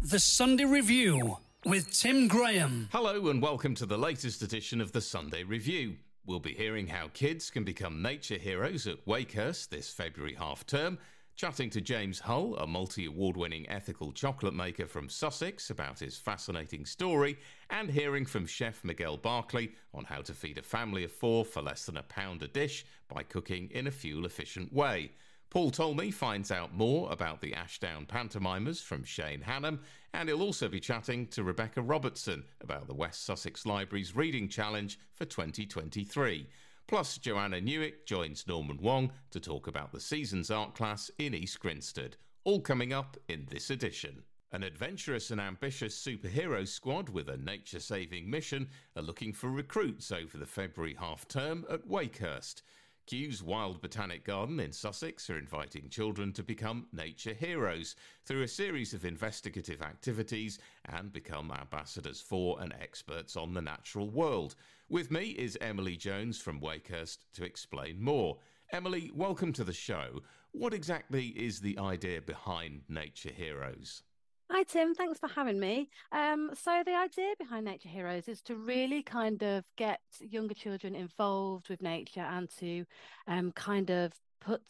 The Sunday Review with Tim Graham. Hello, and welcome to the latest edition of the Sunday Review. We'll be hearing how kids can become nature heroes at Wakehurst this February half term, chatting to James Hull, a multi award winning ethical chocolate maker from Sussex, about his fascinating story, and hearing from chef Miguel Barclay on how to feed a family of four for less than a pound a dish by cooking in a fuel efficient way. Paul Talmey finds out more about the Ashdown pantomimers from Shane Hannam, and he'll also be chatting to Rebecca Robertson about the West Sussex Library's Reading Challenge for 2023. Plus, Joanna Nowek joins Norman Wong to talk about the season's art class in East Grinstead. All coming up in this edition. An adventurous and ambitious superhero squad with a nature saving mission are looking for recruits over the February half term at Wakehurst. Kew's Wild Botanic Garden in Sussex are inviting children to become nature heroes through a series of investigative activities and become ambassadors for and experts on the natural world. With me is Emily Jones from Wakehurst to explain more. Emily, welcome to the show. What exactly is the idea behind Nature Heroes? Hi, Tim. Thanks for having me. Um, so, the idea behind Nature Heroes is to really kind of get younger children involved with nature and to um, kind of put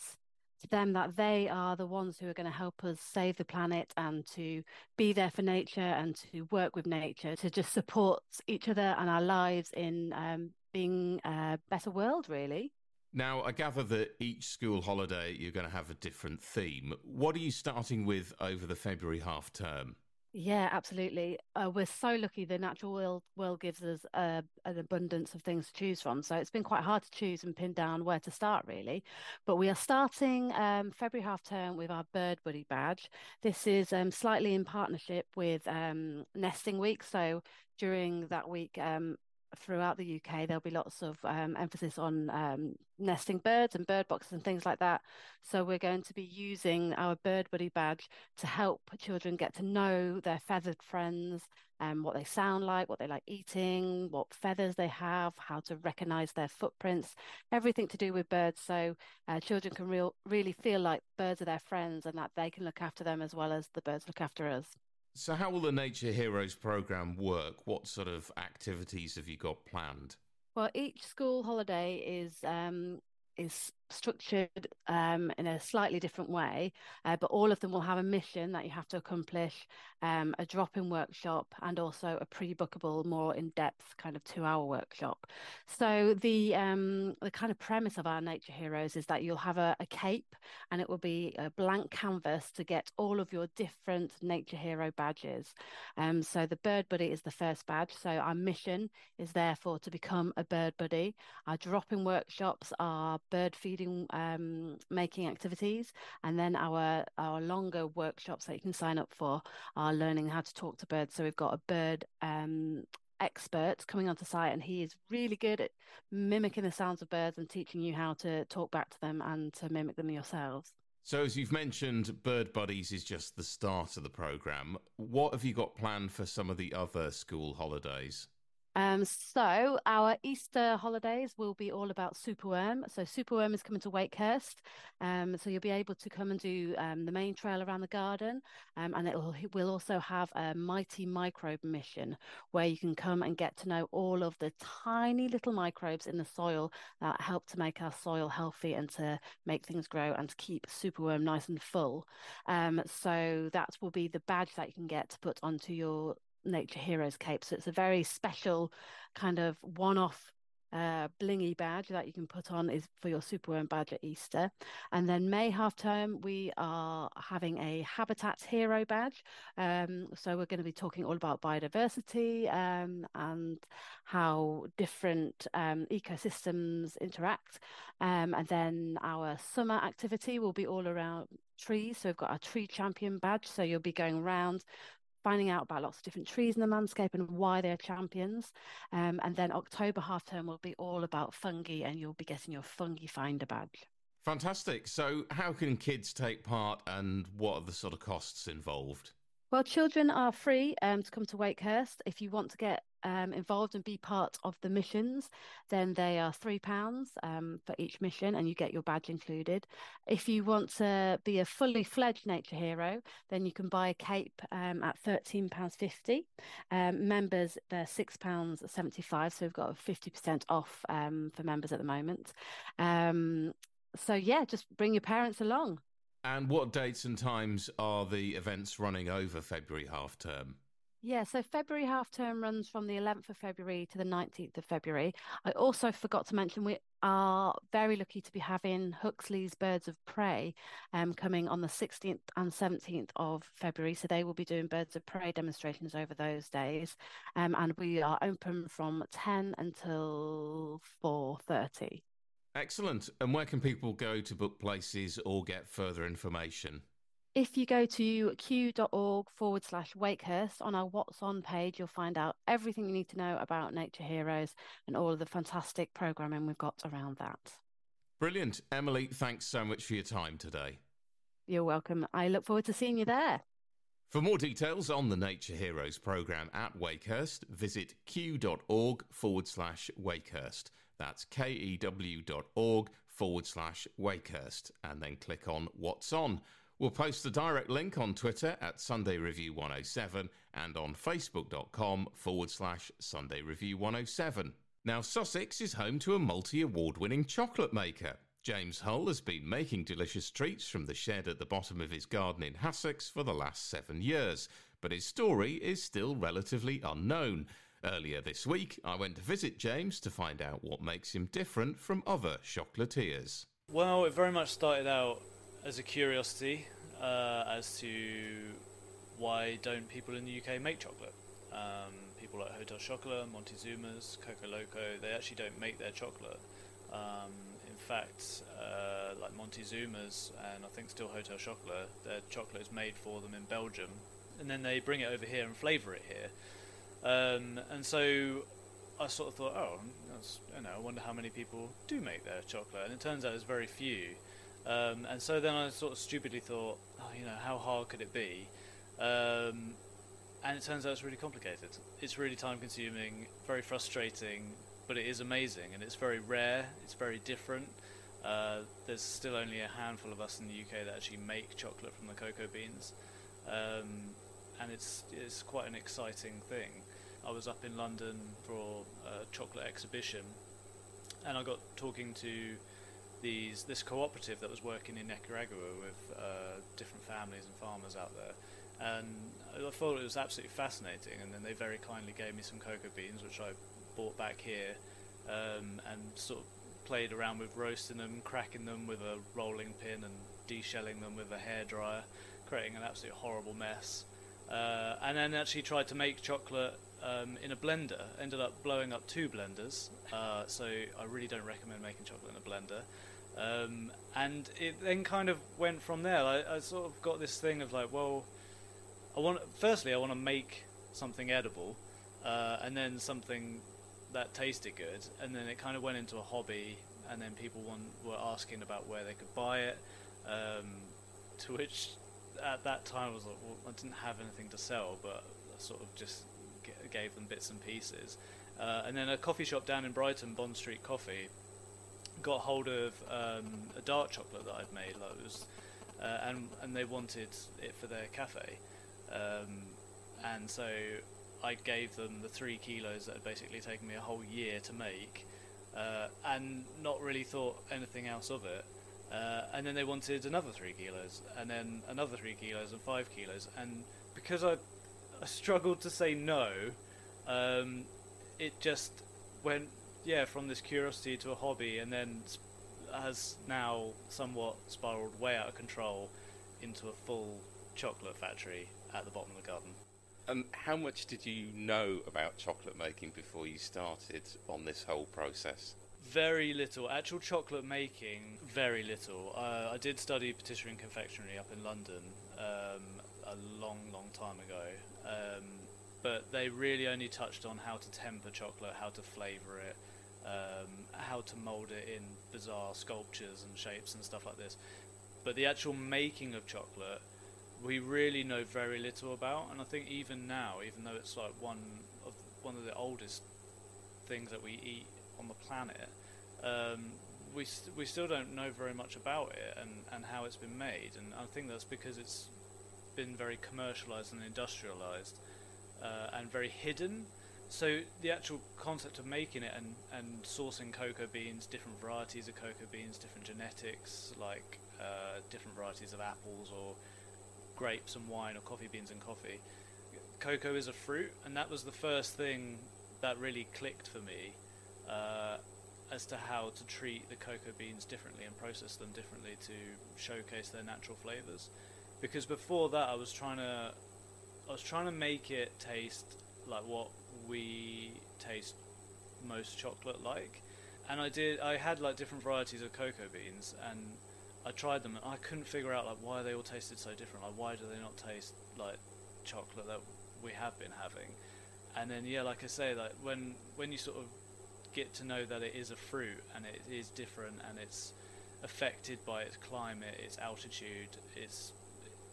to them that they are the ones who are going to help us save the planet and to be there for nature and to work with nature to just support each other and our lives in um, being a better world, really. Now, I gather that each school holiday you're going to have a different theme. What are you starting with over the February half term? Yeah, absolutely. Uh, we're so lucky the natural world, world gives us uh, an abundance of things to choose from. So it's been quite hard to choose and pin down where to start, really. But we are starting um, February half term with our Bird Buddy badge. This is um, slightly in partnership with um, Nesting Week. So during that week, um, throughout the UK, there'll be lots of um, emphasis on um, nesting birds and bird boxes and things like that. So we're going to be using our Bird Buddy badge to help children get to know their feathered friends and um, what they sound like, what they like eating, what feathers they have, how to recognize their footprints, everything to do with birds. So uh, children can real, really feel like birds are their friends and that they can look after them as well as the birds look after us. So, how will the Nature Heroes program work? What sort of activities have you got planned? Well, each school holiday is um, is structured um, in a slightly different way, uh, but all of them will have a mission that you have to accomplish, um, a drop in workshop, and also a pre bookable, more in depth kind of two hour workshop. So, the, um, the kind of premise of our Nature Heroes is that you'll have a, a cape and it will be a blank canvas to get all of your different Nature Hero badges. Um, so, the Bird Buddy is the first badge. So, our mission is therefore to become a Bird Buddy. Our drop in workshops are bird feeding um, making activities, and then our our longer workshops that you can sign up for are learning how to talk to birds. So we've got a bird um, expert coming onto site and he is really good at mimicking the sounds of birds and teaching you how to talk back to them and to mimic them yourselves. So, as you've mentioned, Bird Buddies is just the start of the program. What have you got planned for some of the other school holidays? Um, so our Easter holidays will be all about Superworm. So Superworm is coming to Wakehurst. Um, so you'll be able to come and do um, the main trail around the garden, um, and it will will also have a mighty microbe mission where you can come and get to know all of the tiny little microbes in the soil that help to make our soil healthy and to make things grow and to keep Superworm nice and full. Um, so that will be the badge that you can get to put onto your Nature Heroes cape. So it's a very special kind of one off uh, blingy badge that you can put on is for your superworm badge at Easter. And then May half term, we are having a habitat hero badge. Um, so we're going to be talking all about biodiversity um, and how different um, ecosystems interact. Um, and then our summer activity will be all around trees. So we've got our tree champion badge. So you'll be going around finding out about lots of different trees in the landscape and why they're champions. Um, and then October half term will be all about fungi, and you'll be getting your fungi finder badge. Fantastic. So, how can kids take part, and what are the sort of costs involved? Well, children are free um, to come to Wakehurst. If you want to get um, involved and be part of the missions, then they are three pounds um, for each mission, and you get your badge included. If you want to be a fully fledged nature hero, then you can buy a cape um, at thirteen pounds fifty. Um, members, they're six pounds seventy five, so we've got fifty percent off um, for members at the moment. Um, so yeah, just bring your parents along. And what dates and times are the events running over February half term? Yeah, so February half term runs from the 11th of February to the 19th of February. I also forgot to mention we are very lucky to be having Huxley's Birds of Prey um, coming on the 16th and 17th of February. So they will be doing Birds of Prey demonstrations over those days. Um, and we are open from 10 until 4.30. Excellent. And where can people go to book places or get further information? If you go to kew.org forward slash Wakehurst on our What's On page, you'll find out everything you need to know about Nature Heroes and all of the fantastic programming we've got around that. Brilliant. Emily, thanks so much for your time today. You're welcome. I look forward to seeing you there. For more details on the Nature Heroes programme at Wakehurst, visit kew.org forward slash Wakehurst. That's kew.org forward slash Wakehurst, and then click on What's On. We'll post the direct link on Twitter at Sunday Review 107 and on facebook.com forward slash Sunday Review 107. Now, Sussex is home to a multi award winning chocolate maker. James Hull has been making delicious treats from the shed at the bottom of his garden in Hassocks for the last seven years, but his story is still relatively unknown. Earlier this week, I went to visit James to find out what makes him different from other chocolatiers. Well, it very much started out as a curiosity uh, as to why don't people in the UK make chocolate. Um, people like Hotel Chocolat, Montezuma's, Cocoa Loco, they actually don't make their chocolate. Um, in fact, uh, like Montezuma's and I think still Hotel Chocolat, their chocolate is made for them in Belgium, and then they bring it over here and flavour it here. Um, and so I sort of thought, oh, you know, I wonder how many people do make their chocolate, and it turns out there's very few. Um, and so then I sort of stupidly thought, oh, you know, how hard could it be? Um, and it turns out it's really complicated. It's really time consuming, very frustrating, but it is amazing and it's very rare, it's very different. Uh, there's still only a handful of us in the UK that actually make chocolate from the cocoa beans, um, and it's it's quite an exciting thing. I was up in London for a chocolate exhibition, and I got talking to these this cooperative that was working in Nicaragua with uh, different families and farmers out there, and I thought it was absolutely fascinating. And then they very kindly gave me some cocoa beans, which I bought back here, um, and sort of played around with roasting them, cracking them with a rolling pin, and deshelling them with a hairdryer, creating an absolutely horrible mess. Uh, and then actually tried to make chocolate um, in a blender. Ended up blowing up two blenders, uh, so I really don't recommend making chocolate in a blender. Um, and it then kind of went from there. I, I, sort of got this thing of like, well, I want. Firstly, I want to make something edible, uh, and then something that tasted good, and then it kind of went into a hobby. And then people want, were asking about where they could buy it, um, to which at that time I was like, well, I didn't have anything to sell, but I sort of just gave them bits and pieces. Uh, and then a coffee shop down in Brighton, Bond Street Coffee, got hold of um, a dark chocolate that I'd made, was, uh, and and they wanted it for their cafe, um, and so I gave them the three kilos that had basically taken me a whole year to make, uh, and not really thought anything else of it. Uh, and then they wanted another three kilos, and then another three kilos, and five kilos. And because I struggled to say no, um, it just went yeah, from this curiosity to a hobby, and then has now somewhat spiraled way out of control into a full chocolate factory at the bottom of the garden. And how much did you know about chocolate making before you started on this whole process? Very little. Actual chocolate making, very little. Uh, I did study patisserie and confectionery up in London um, a long, long time ago. Um, but they really only touched on how to temper chocolate, how to flavour it, um, how to mold it in bizarre sculptures and shapes and stuff like this. But the actual making of chocolate, we really know very little about. And I think even now, even though it's like one of one of the oldest things that we eat on the planet, um, we st- we still don't know very much about it and, and how it's been made, and I think that's because it's been very commercialized and industrialized uh, and very hidden. So the actual concept of making it and, and sourcing cocoa beans, different varieties of cocoa beans, different genetics, like uh, different varieties of apples or grapes and wine or coffee beans and coffee. Cocoa is a fruit, and that was the first thing that really clicked for me uh, as to how to treat the cocoa beans differently and process them differently to showcase their natural flavors. Because before that, I was trying to, I was trying to make it taste like what we taste most chocolate like, and I did. I had like different varieties of cocoa beans, and I tried them, and I couldn't figure out like why they all tasted so different. Like why do they not taste like chocolate that we have been having? And then yeah, like I say, like when when you sort of get to know that it is a fruit and it is different and it's affected by its climate, its altitude, its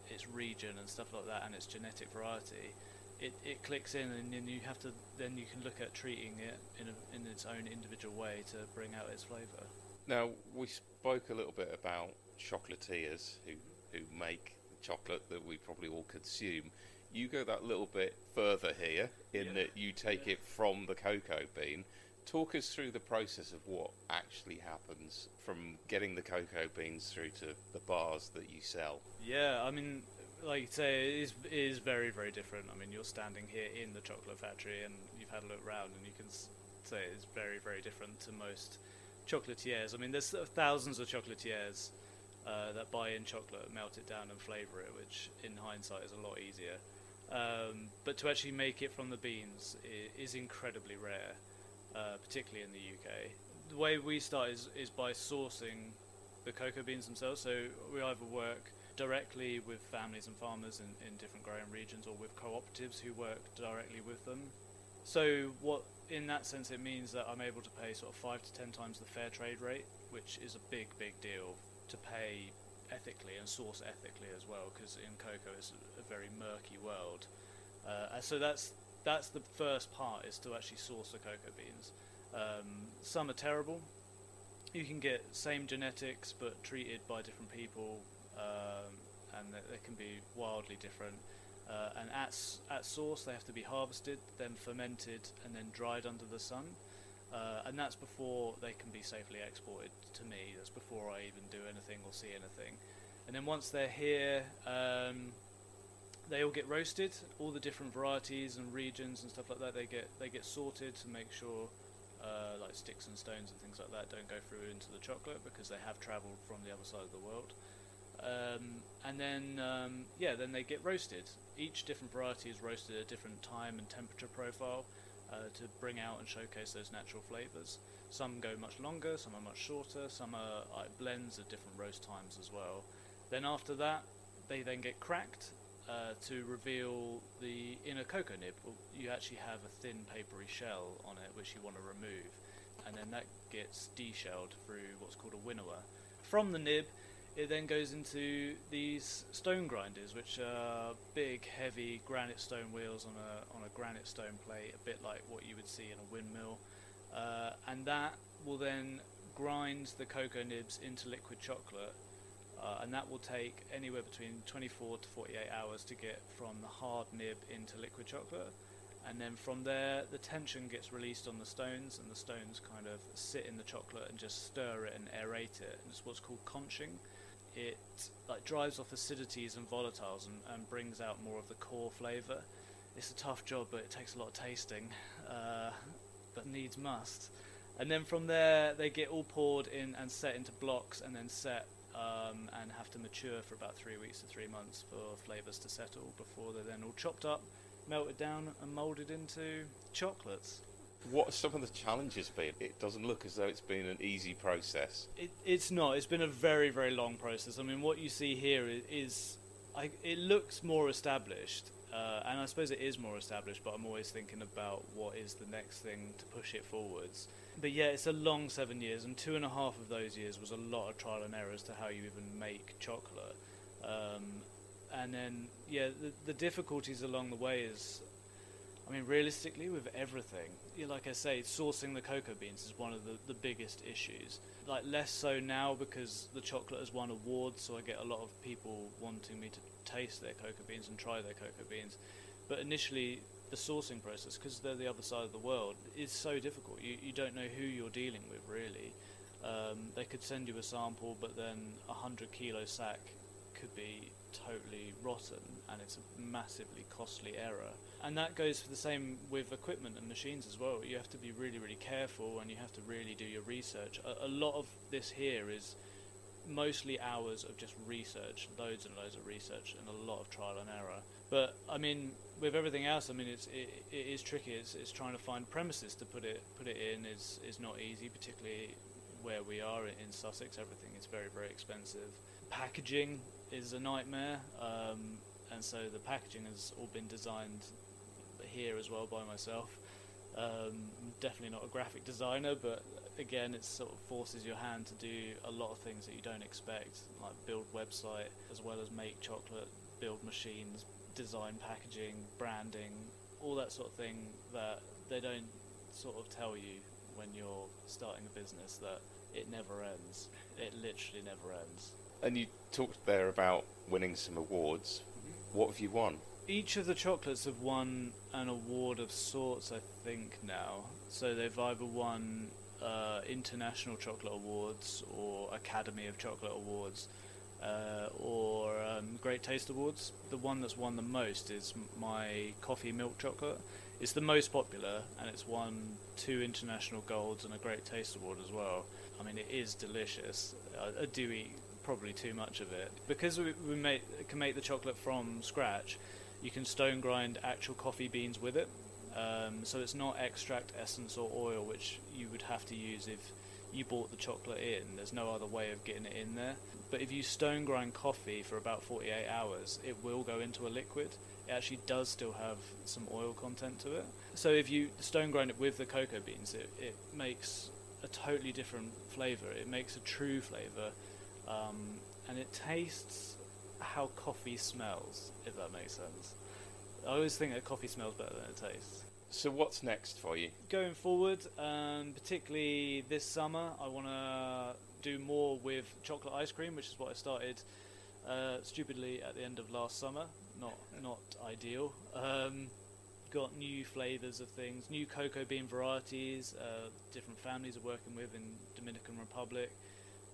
its region and stuff like that, and its genetic variety, it, it clicks in, and then you have to then you can look at treating it in a, in its own individual way to bring out its flavour. Now we spoke a little bit about chocolatiers who who make chocolate that we probably all consume. You go that little bit further here in Yeah. that you take it from the cocoa bean. Talk us through the process of what actually happens from getting the cocoa beans through to the bars that you sell. Yeah, I mean, like you say, it is, it is very, very different. I mean, you're standing here in the chocolate factory and you've had a look round and you can say it's very, very different to most chocolatiers. I mean, there's thousands of chocolatiers uh, that buy in chocolate, melt it down and flavour it, which in hindsight is a lot easier. Um, but to actually make it from the beans is incredibly rare, uh, particularly in the UK. The way we start is, is by sourcing the cocoa beans themselves. So we either work directly with families and farmers in, in different growing regions or with cooperatives who work directly with them. So what in that sense it means that I'm able to pay sort of five to ten times the fair trade rate, which is a big, big deal to pay ethically and source ethically as well, because in cocoa it's a, very murky world. Uh, so that's that's the first part is to actually source the cocoa beans. Um, some are terrible. You can get same genetics but treated by different people, um, and they, they can be wildly different. Uh, and at at source, they have to be harvested, then fermented, and then dried under the sun. Uh, and that's before they can be safely exported to me. That's before I even do anything or see anything. And then once they're here, um, they all get roasted. All the different varieties and regions and stuff like that, they get they get sorted to make sure, uh, like sticks and stones and things like that, don't go through into the chocolate because they have travelled from the other side of the world. Um, and then um, yeah, then they get roasted. Each different variety is roasted at a different time and temperature profile uh, to bring out and showcase those natural flavours. Some go much longer, some are much shorter, some are like blends at different roast times as well. Then after that, they then get cracked uh, to reveal the inner cocoa nib. You actually have a thin papery shell on it which you want to remove, and then that gets deshelled through what's called a winnower. From the nib, it then goes into these stone grinders, which are big, heavy granite stone wheels on a on a granite stone plate, a bit like what you would see in a windmill, uh, and that will then grind the cocoa nibs into liquid chocolate, uh, and that will take anywhere between 24 to 48 hours to get from the hard nib into liquid chocolate. And then from there, the tension gets released on the stones, and the stones kind of sit in the chocolate and just stir it and aerate it. And it's what's called conching. It like drives off acidities and volatiles and, and brings out more of the core flavour. It's a tough job, but it takes a lot of tasting, uh, but needs must. And then from there, they get all poured in and set into blocks, and then set um, and have to mature for about three weeks to three months for flavours to settle before they're then all chopped up, melted down, and moulded into chocolates. What have some of the challenges been? It doesn't look as though it's been an easy process. It, it's not. It's been a very, very long process. I mean, what you see here is, is I, it looks more established, uh, and I suppose it is more established. But I'm always thinking about what is the next thing to push it forwards. But yeah, it's a long seven years, and two and a half of those years was a lot of trial and error as to how you even make chocolate. Um, and then, yeah, the, the difficulties along the way is I mean, realistically, with everything, like I say, sourcing the cocoa beans is one of the, the biggest issues. Like, less so now because the chocolate has won awards, so I get a lot of people wanting me to taste their cocoa beans and try their cocoa beans. But initially, the sourcing process, because they're the other side of the world, is so difficult. You, you don't know who you're dealing with, really. Um, they could send you a sample, but then a 100 kilo sack could be totally rotten, and it's a massively costly error. And that goes for the same with equipment and machines as well. You have to be really, really careful, and you have to really do your research. A, a lot of this here is mostly hours of just research, loads and loads of research, and a lot of trial and error. But I mean, with everything else, I mean, it's it, it is tricky. It's, it's trying to find premises to put it put it in is is not easy, particularly where we are in Sussex. Everything is very very expensive. Packaging is a nightmare, um, and so the packaging has all been designed here as well by myself. Um, definitely not a graphic designer, but again, it sort of forces your hand to do a lot of things that you don't expect, like build website as well as make chocolate, build machines, design packaging, branding, all that sort of thing that they don't sort of tell you when you're starting a business that it never ends. It literally never ends. And you talked there about winning some awards. Mm-hmm. What have you won? Each of the chocolates have won an award of sorts, I think, now. So they've either won uh, International Chocolate Awards or Academy of Chocolate Awards uh, or um, Great Taste Awards. The one that's won the most is my coffee milk chocolate. It's the most popular and it's won two international golds and a Great Taste Award as well. I mean, it is delicious. I, I do eat probably too much of it because we, we make, can make the chocolate from scratch. You can stone grind actual coffee beans with it, um, so it's not extract, essence, or oil, which you would have to use if you bought the chocolate in. There's no other way of getting it in there. But if you stone grind coffee for about 48 hours, it will go into a liquid. It actually does still have some oil content to it. So if you stone grind it with the cocoa beans, it, it makes a totally different flavour. It makes a true flavour. Um, and it tastes how coffee smells, if that makes sense. I always think that coffee smells better than it tastes. So what's next for you? Going forward, um, particularly this summer, I want to do more with chocolate ice cream, which is what I started uh, stupidly at the end of last summer. Not not ideal. Um, got new flavors of things, new cocoa bean varieties. Uh, different families are working with in Dominican Republic,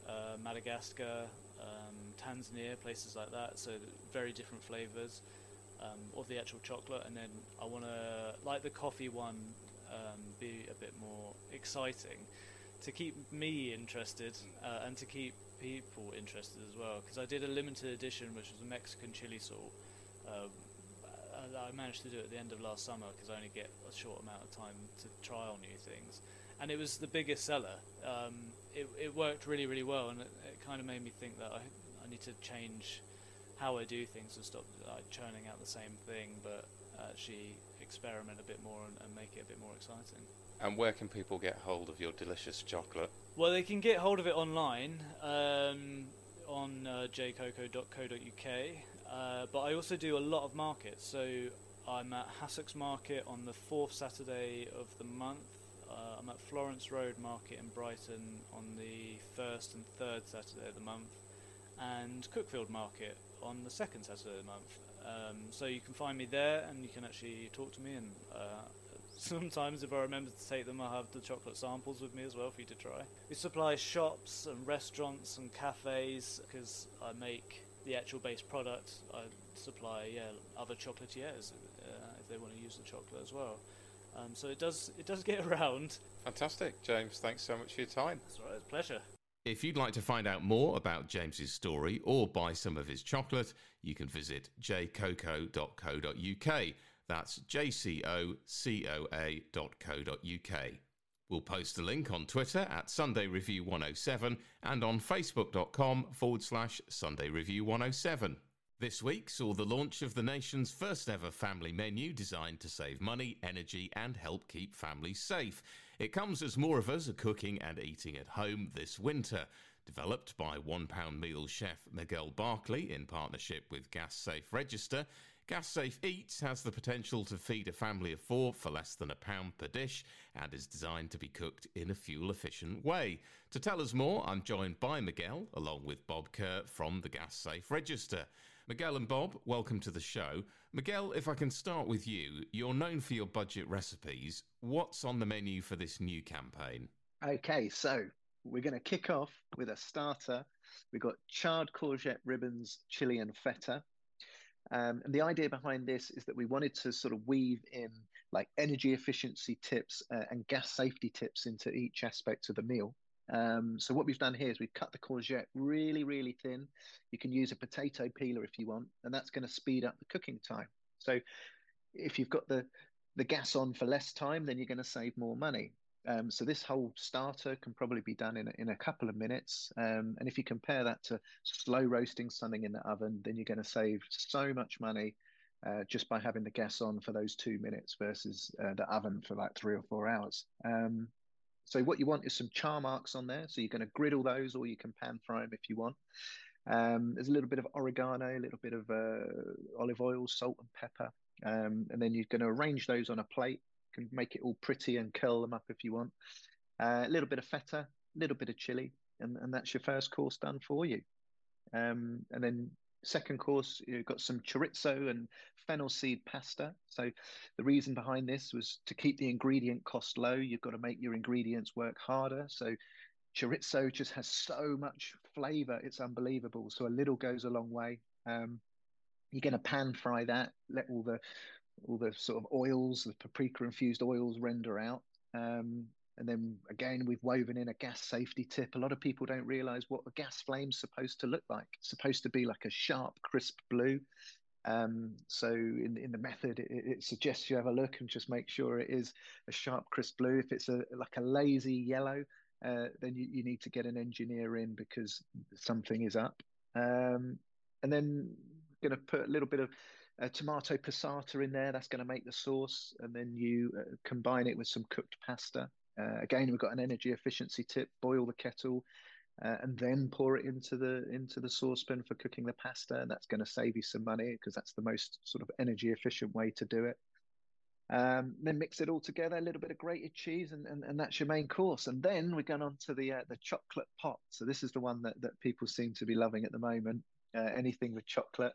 uh, Madagascar, um, Tanzania, places like that. So very different flavors um, of the actual chocolate, and then I want to, like the coffee one, um, be a bit more exciting to keep me interested uh, and to keep people interested as well. Because I did a limited edition, which was a Mexican chili salt. Um, I managed to do it at the end of last summer because I only get a short amount of time to trial new things, and it was the biggest seller. Um, it, it worked really, really well, and it, it kind of made me think that I, I need to change how I do things and stop like churning out the same thing, but actually experiment a bit more and, and make it a bit more exciting. And where can people get hold of your delicious chocolate? Well, they can get hold of it online um, on uh, jcocoa.co.uk, uh, but I also do a lot of markets. So I'm at Hassocks Market on the fourth Saturday of the month. Uh, I'm at Florence Road Market in Brighton on the first and third Saturday of the month, and Cuckfield Market on the second Saturday of the month. Um, so you can find me there, and you can actually talk to me. And uh, sometimes, if I remember to take them, I'll have the chocolate samples with me as well for you to try. We supply shops and restaurants and cafes because I make the actual base product. I supply yeah other chocolatiers uh, if they want to use the chocolate as well. Um, so it does it does get around. Fantastic, James. Thanks so much for your time. That's right. It's a pleasure. If you'd like to find out more about James's story or buy some of his chocolate, you can visit jcocoa.co.uk. That's jcocoa.co.uk. We'll post a link on Twitter at Sunday Review 107 and on facebook.com forward slash Sunday Review 107. This week saw the launch of the nation's first ever family menu designed to save money, energy, and help keep families safe. It comes as more of us are cooking and eating at home this winter. Developed by One Pound Meal chef Miguel Barclay in partnership with Gas Safe Register, Gas Safe Eats has the potential to feed a family of four for less than a pound per dish and is designed to be cooked in a fuel efficient way. To tell us more, I'm joined by Miguel, along with Bob Kerr from the Gas Safe Register. Miguel and Bob, welcome to the show. Miguel, if I can start with you, you're known for your budget recipes. What's on the menu for this new campaign? Okay, so we're going to kick off with a starter. We've got charred courgette ribbons, chili, and feta. Um, and the idea behind this is that we wanted to sort of weave in like energy efficiency tips uh, and gas safety tips into each aspect of the meal. Um, so what we've done here is we've cut the courgette really, really thin. You can use a potato peeler if you want, and that's going to speed up the cooking time. So if you've got the the gas on for less time, then you're going to save more money. Um, so this whole starter can probably be done in a, in a couple of minutes. Um, and if you compare that to slow roasting something in the oven, then you're going to save so much money uh, just by having the gas on for those two minutes versus uh, the oven for like three or four hours. Um, so what you want is some char marks on there. So you're going to griddle those, or you can pan fry them if you want. Um, there's a little bit of oregano, a little bit of uh, olive oil, salt, and pepper. Um, and then you're going to arrange those on a plate You can make it all pretty and curl them up if you want. Uh, a little bit of feta, a little bit of chili, and, and that's your first course done for you. Um, and then second course, you've got some chorizo and fennel seed pasta. So the reason behind this was to keep the ingredient cost low. You've got to make your ingredients work harder. So chorizo just has so much flavor; it's unbelievable. So a little goes a long way. Um, you're going to pan fry that, let all the all the sort of oils, the paprika infused oils render out. Um, and then again, we've woven in a gas safety tip. A lot of people don't realize what a gas flame's supposed to look like. It's supposed to be like a sharp, crisp blue. Um, so in, in the method, it, it, suggests you have a look and just make sure it is a sharp, crisp blue. If it's a like a lazy yellow, uh, then you, you need to get an engineer in because something is up. Um, and then going to put a little bit of a tomato passata in there. That's going to make the sauce, and then you uh, combine it with some cooked pasta. Uh, again, we've got an energy efficiency tip: boil the kettle, uh, and then pour it into the into the saucepan for cooking the pasta, and that's going to save you some money because that's the most sort of energy efficient way to do it. Um, then mix it all together, a little bit of grated cheese, and, and, and that's your main course. And then we're going on to the uh, the chocolate pot. So this is the one that, that people seem to be loving at the moment. Uh, anything with chocolate.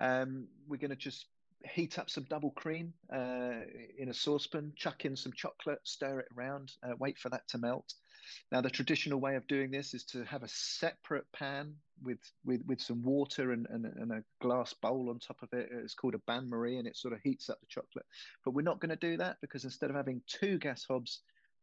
Um, we're going to just heat up some double cream uh, in a saucepan, chuck in some chocolate, stir it around, uh, wait for that to melt. Now, the traditional way of doing this is to have a separate pan with with, with some water and, and, and a glass bowl on top of it. It's called a bain marie, and it sort of heats up the chocolate. But we're not going to do that because instead of having two gas hobs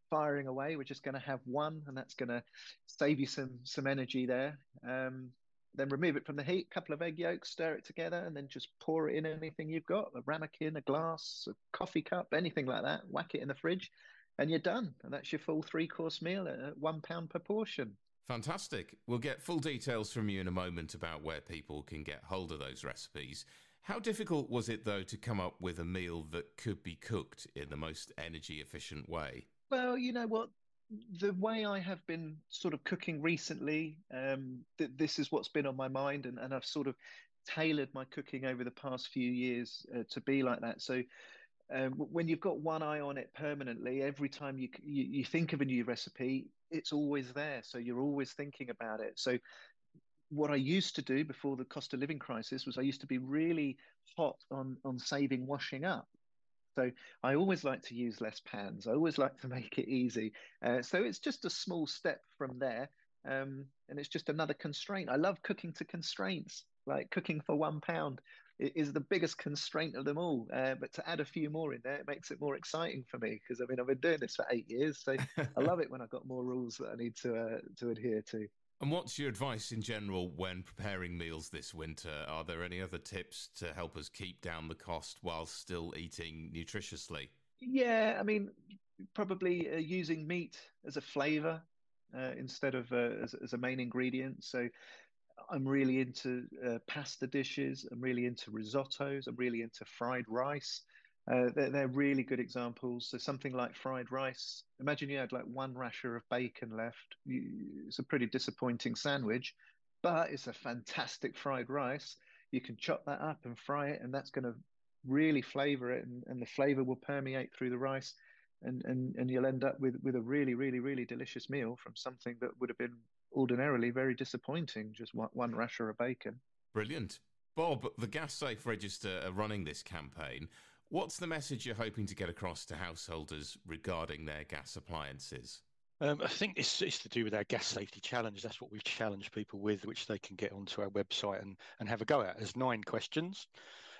firing away, we're just going to have one, and that's going to save you some some energy there. Um, then remove it from the heat, couple of egg yolks, stir it together, and then just pour it in anything you've got a ramekin, a glass, a coffee cup, anything like that. Whack it in the fridge, and you're done. And that's your full three course meal at one pound per portion. Fantastic. We'll get full details from you in a moment about where people can get hold of those recipes. How difficult was it, though, to come up with a meal that could be cooked in the most energy efficient way? Well, you know what? The way I have been sort of cooking recently, um, th- this is what's been on my mind, and, and I've sort of tailored my cooking over the past few years uh, to be like that. So um, when you've got one eye on it permanently, every time you, you, you think of a new recipe, it's always there. So you're always thinking about it. So what I used to do before the cost of living crisis was I used to be really hot on on saving washing up. So I always like to use less pans. I always like to make it easy. Uh, so it's just a small step from there. Um, and it's just another constraint. I love cooking to constraints, like cooking for one pound is the biggest constraint of them all. Uh, but to add a few more in there, it makes it more exciting for me because I mean I've been doing this for eight years, so I love it when I've got more rules that I need to uh, to adhere to. And what's your advice in general when preparing meals this winter? Are there any other tips to help us keep down the cost while still eating nutritiously? Yeah, I mean, probably uh, using meat as a flavor uh, instead of uh, as, as, a main ingredient. So I'm really into uh, pasta dishes. I'm really into risottos. I'm really into fried rice. Uh, they're, they're, really good examples. So something like fried rice. Imagine you had like one rasher of bacon left. You, it's a pretty disappointing sandwich, but it's a fantastic fried rice. you can chop that up and fry it, and that's going to really flavor it, and, and the flavor will permeate through the rice, and, and and you'll end up with with a really really really delicious meal from something that would have been ordinarily very disappointing, just one, one rasher of bacon. Brilliant. Bob, the Gas Safe Register are running this campaign. What's the message you're hoping to get across to householders regarding their gas appliances? Um, I think it's, it's to do with our gas safety challenge. That's what we've challenged people with, which they can get onto our website and, and have a go at. There's nine questions.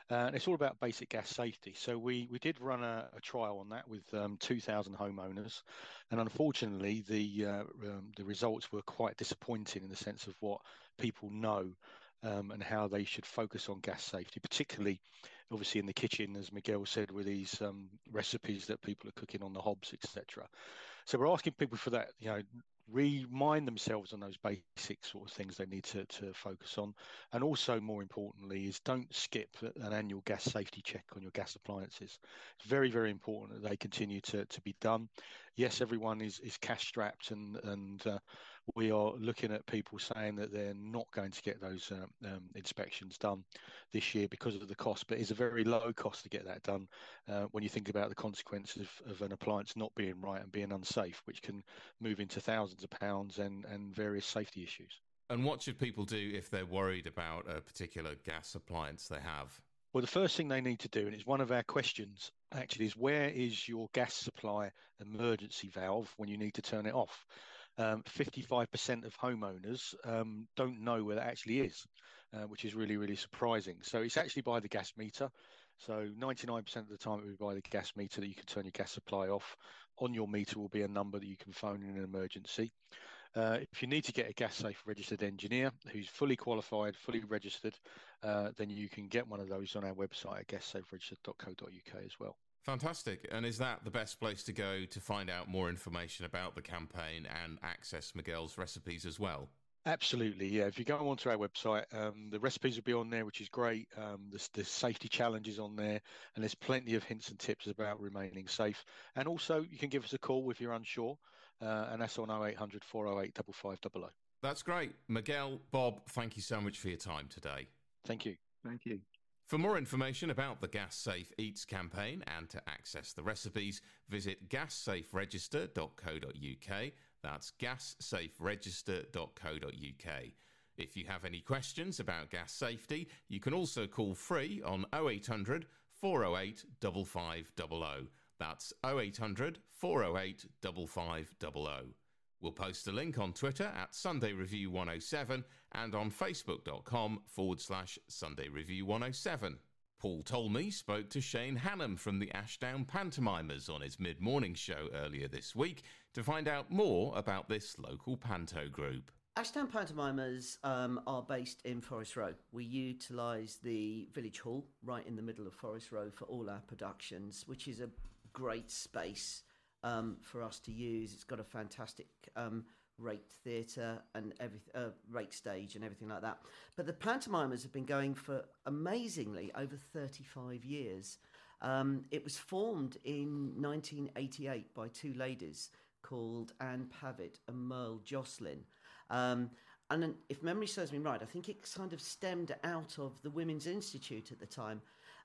Uh, and it's all about basic gas safety. So we, we did run a, a trial on that with um, 2,000 homeowners, and unfortunately the uh, um, the results were quite disappointing in the sense of what people know um, and how they should focus on gas safety, particularly obviously in the kitchen, as Miguel said, with these um, recipes that people are cooking on the hobs, etc. So we're asking people for that, you know, remind themselves on those basic sort of things they need to, to focus on. And also, more importantly, is don't skip an annual gas safety check on your gas appliances. It's very, very important that they continue to, to be done. Yes, everyone is, is cash strapped and, and uh, we are looking at people saying that they're not going to get those um, um, inspections done this year because of the cost, but it's a very low cost to get that done uh, when you think about the consequences of, of, an appliance not being right and being unsafe, which can move into thousands of pounds and, and various safety issues. And what should people do if they're worried about a particular gas appliance they have? Well, the first thing they need to do, and it's one of our questions actually, is where is your gas supply emergency valve when you need to turn it off? Um, 55% of homeowners um, don't know where that actually is, uh, which is really, really surprising. So it's actually by the gas meter. So 99% of the time it will be by the gas meter that you can turn your gas supply off. On your meter will be a number that you can phone in an emergency. Uh, if you need to get a gas safe registered engineer who's fully qualified, fully registered, uh, then you can get one of those on our website at gassaferegistered.co.uk as well. Fantastic. And is that the best place to go to find out more information about the campaign and access Miguel's recipes as well? Absolutely, yeah. If you go onto our website, um, the recipes will be on there, which is great. Um, the, the safety challenges on there, and there's plenty of hints and tips about remaining safe. And also, you can give us a call if you're unsure, uh, and that's on 0800 408 5500. That's great. Miguel, Bob, thank you so much for your time today. Thank you. Thank you. For more information about the Gas Safe Eats campaign and to access the recipes, visit gassaferegister.co.uk. That's gassaferegister.co.uk. If you have any questions about gas safety, you can also call free on 0800 408 5500. That's 0800 408 5500. We'll post a link on Twitter at Sunday Review 107 and on facebook.com forward slash Sunday Review 107. Paul Talmey spoke to Shane Hannam from the Ashdown Pantomimers on his mid morning show earlier this week to find out more about this local panto group. Ashdown Pantomimers um, are based in Forest Row. We utilise the village hall right in the middle of Forest Row for all our productions, which is a great space um, for us to use. It's got a fantastic um, theatre and every uh, stage and everything like that. But the pantomimes have been going for amazingly over 35 years. Um, it was formed in 1988 by two ladies called Anne Pavitt and Merle Jocelyn. Um, and if memory serves me right, I think it kind of stemmed out of the Women's Institute at the time.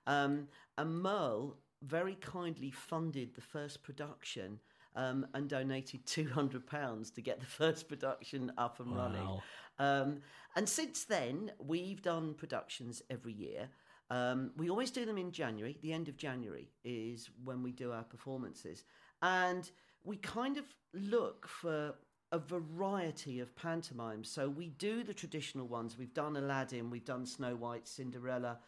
Um, and Merle very kindly funded the first production um, and donated £200 to get the first production up and wow. running. Um, and since then, we've done productions every year. Um, we always do them in January. The end of January is when we do our performances. And we kind of look for a variety of pantomimes. So we do the traditional ones. We've done Aladdin, we've done Snow White, Cinderella,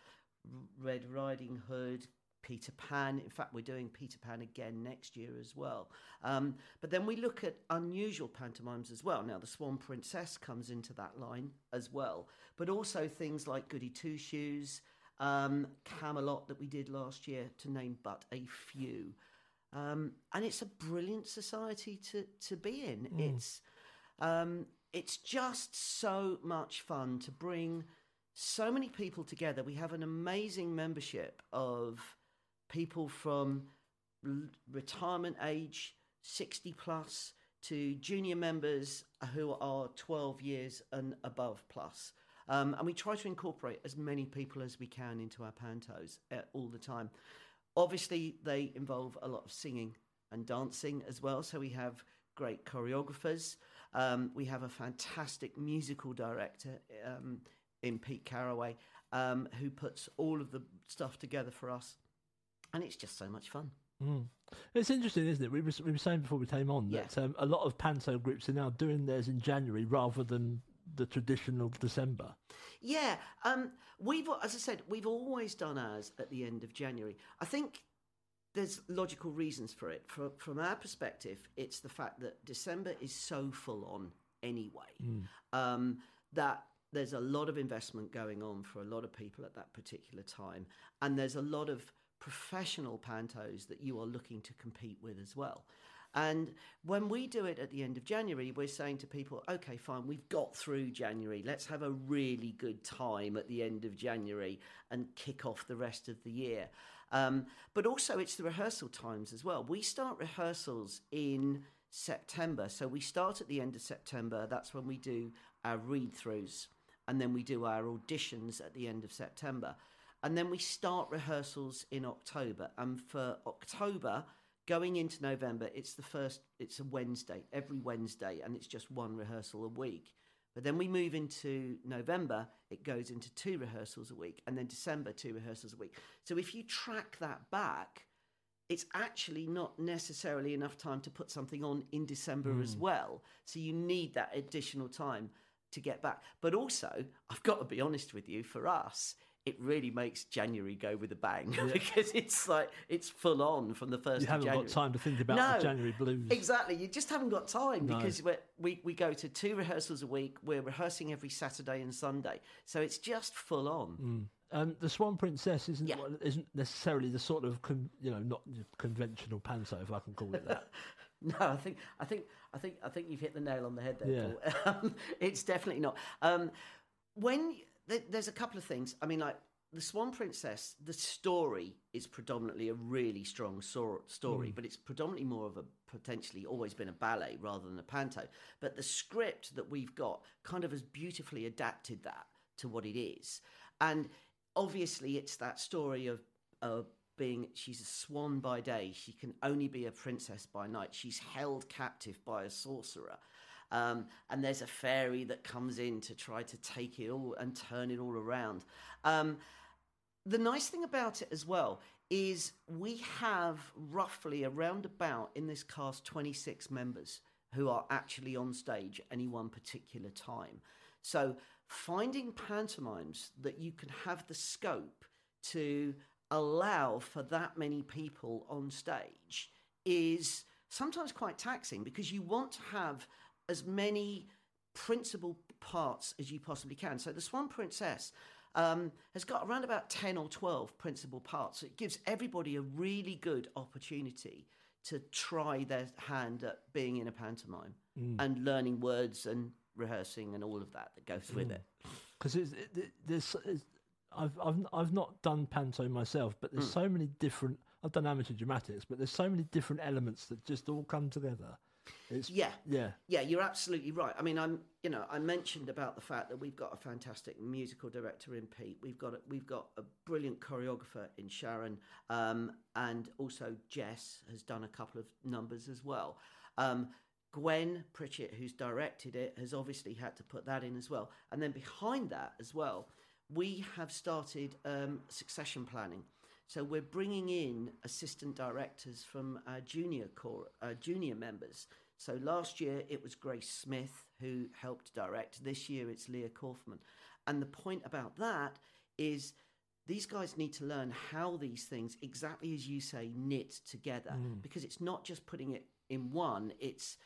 Red Riding Hood, Peter Pan. In fact, we're doing Peter Pan again next year as well. Um, but then we look at unusual pantomimes as well. Now, the Swan Princess comes into that line as well, but also things like Goody Two Shoes, um, Camelot that we did last year, to name but a few. Um, and it's a brilliant society to to be in. Mm. It's um, it's just so much fun to bring so many people together. We have an amazing membership of people from retirement age 60 plus to junior members who are 12 years and above plus. Um, and we try to incorporate as many people as we can into our pantos uh, all the time. Obviously, they involve a lot of singing and dancing as well. So we have great choreographers. Um, we have a fantastic musical director um, in Pete Caraway um, who puts all of the stuff together for us. And it's just so much fun. Mm. It's interesting, isn't it? We were, we were saying before we came on Yeah. that um, a lot of panto groups are now doing theirs in January rather than the traditional December. Yeah, um, we've as I said, we've always done ours at the end of January. I think there's logical reasons for it. From from our perspective, it's the fact that December is so full on anyway um, that there's a lot of investment going on for a lot of people at that particular time, and there's a lot of professional pantos that you are looking to compete with as well. And when we do it at the end of January, we're saying to people, okay, fine, we've got through January. Let's have a really good time at the end of January and kick off the rest of the year. Um, but also, it's the rehearsal times as well. We start rehearsals in September. So we start at the end of September. That's when we do our read throughs. And then we do our auditions at the end of September. And then we start rehearsals in October. And for October, going into November, it's the first, it's a Wednesday, every Wednesday, and it's just one rehearsal a week. But then we move into November, it goes into two rehearsals a week, and then December, two rehearsals a week. So if you track that back, it's actually not necessarily enough time to put something on in December as hmm. well. So you need that additional time to get back. But also, I've got to be honest with you, for us, it really makes January go with a bang because it's like it's full on from the first. You haven't got time to think about No, the January blues. Exactly, you just haven't got time No. because we're, we we go to two rehearsals a week. We're rehearsing every Saturday and Sunday, so it's just full on. Um, the Swan Princess isn't Yeah. isn't necessarily the sort of con, you know not conventional panto, if I can call it that. No, I think I think I think I think you've hit the nail on the head there. Yeah. Paul. Um, it's definitely not. Um, when there's a couple of things. I mean, like the Swan Princess, the story is predominantly a really strong story, hmm. but it's predominantly more of a potentially always been a ballet rather than a panto. But the script that we've got kind of has beautifully adapted that to what it is, and obviously it's that story of of being she's a swan by day. She can only be a princess by night. She's held captive by a sorcerer um, and there's a fairy that comes in to try to take it all and turn it all around um, the nice thing about it as well is we have roughly around about in this cast 26 members who are actually on stage any one particular time. So finding pantomimes that you can have the scope to allow for that many people on stage is sometimes quite taxing because you want to have as many principal parts as you possibly can. So the Swan Princess um, has got around about 10 or 12 principal parts. So it gives everybody a really good opportunity to try their hand at being in a pantomime mm. and learning words and rehearsing and all of that that goes with mm. it. because it, there's it's, I've, I've I've not done panto myself, but there's mm. so many different. I've done amateur dramatics, but there's so many different elements that just all come together. It's Yeah. yeah, Yeah, you're absolutely right. I mean, I'm, you know, I mentioned about the fact that we've got a fantastic musical director in Pete. We've got a, we've got a brilliant choreographer in Sharon, um, and also Jess has done a couple of numbers as well. Um, Gwen Pritchett, who's directed it, has obviously had to put that in as well. And then behind that as well, we have started um, succession planning. So we're bringing in assistant directors from our junior core, uh, junior members. So last year it was Grace Smith who helped direct. This year it's Leah Kaufman. And the point about that is these guys need to learn how these things, exactly as you say, knit together. Because it's not just putting it in one, it's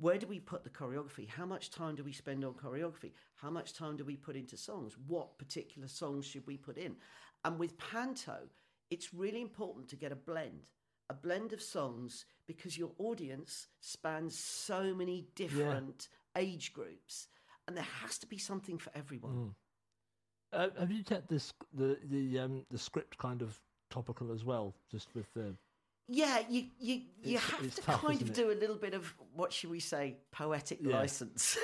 where do we put the choreography? How much time do we spend on choreography? How much time do we put into songs? What particular songs should we put in? And with Panto, it's really important to get a blend, a blend of songs because your audience spans so many different age groups and there has to be something for everyone. Uh, have you kept this the the um the script kind of topical as well, just with the yeah, you you you It's- have it's to tough, kind of it? do a little bit of what should we say, poetic Yeah. license,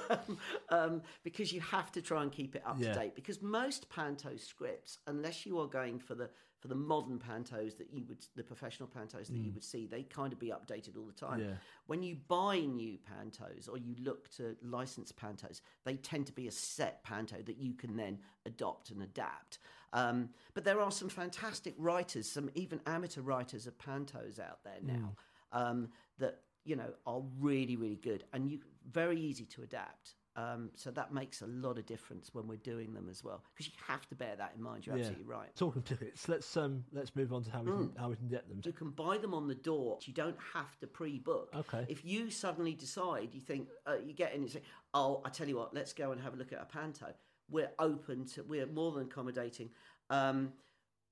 um, because you have to try and keep it up Yeah. to date. Because most panto scripts, unless you are going for the for the modern pantos that you would, the professional pantos that you would see, they kind of be updated all the time. Mm. Yeah. When you buy new pantos or you look to license pantos, they tend to be a set panto that you can then adopt and adapt. Um, but there are some fantastic writers, some even amateur writers of pantos out there now um, that you know are really really good and you very easy to adapt. Um, so that makes a lot of difference when we're doing them as well because you have to bear that in mind. You're Yeah. absolutely right. Talking of tickets, let's um let's move on to how we can how we can get them. You can buy them on the door. You don't have to pre-book. Okay. If you suddenly decide, you think uh, you get in and say, "Oh, I tell you what, let's go and have a look at a panto." We're open to. We're more than accommodating. Um,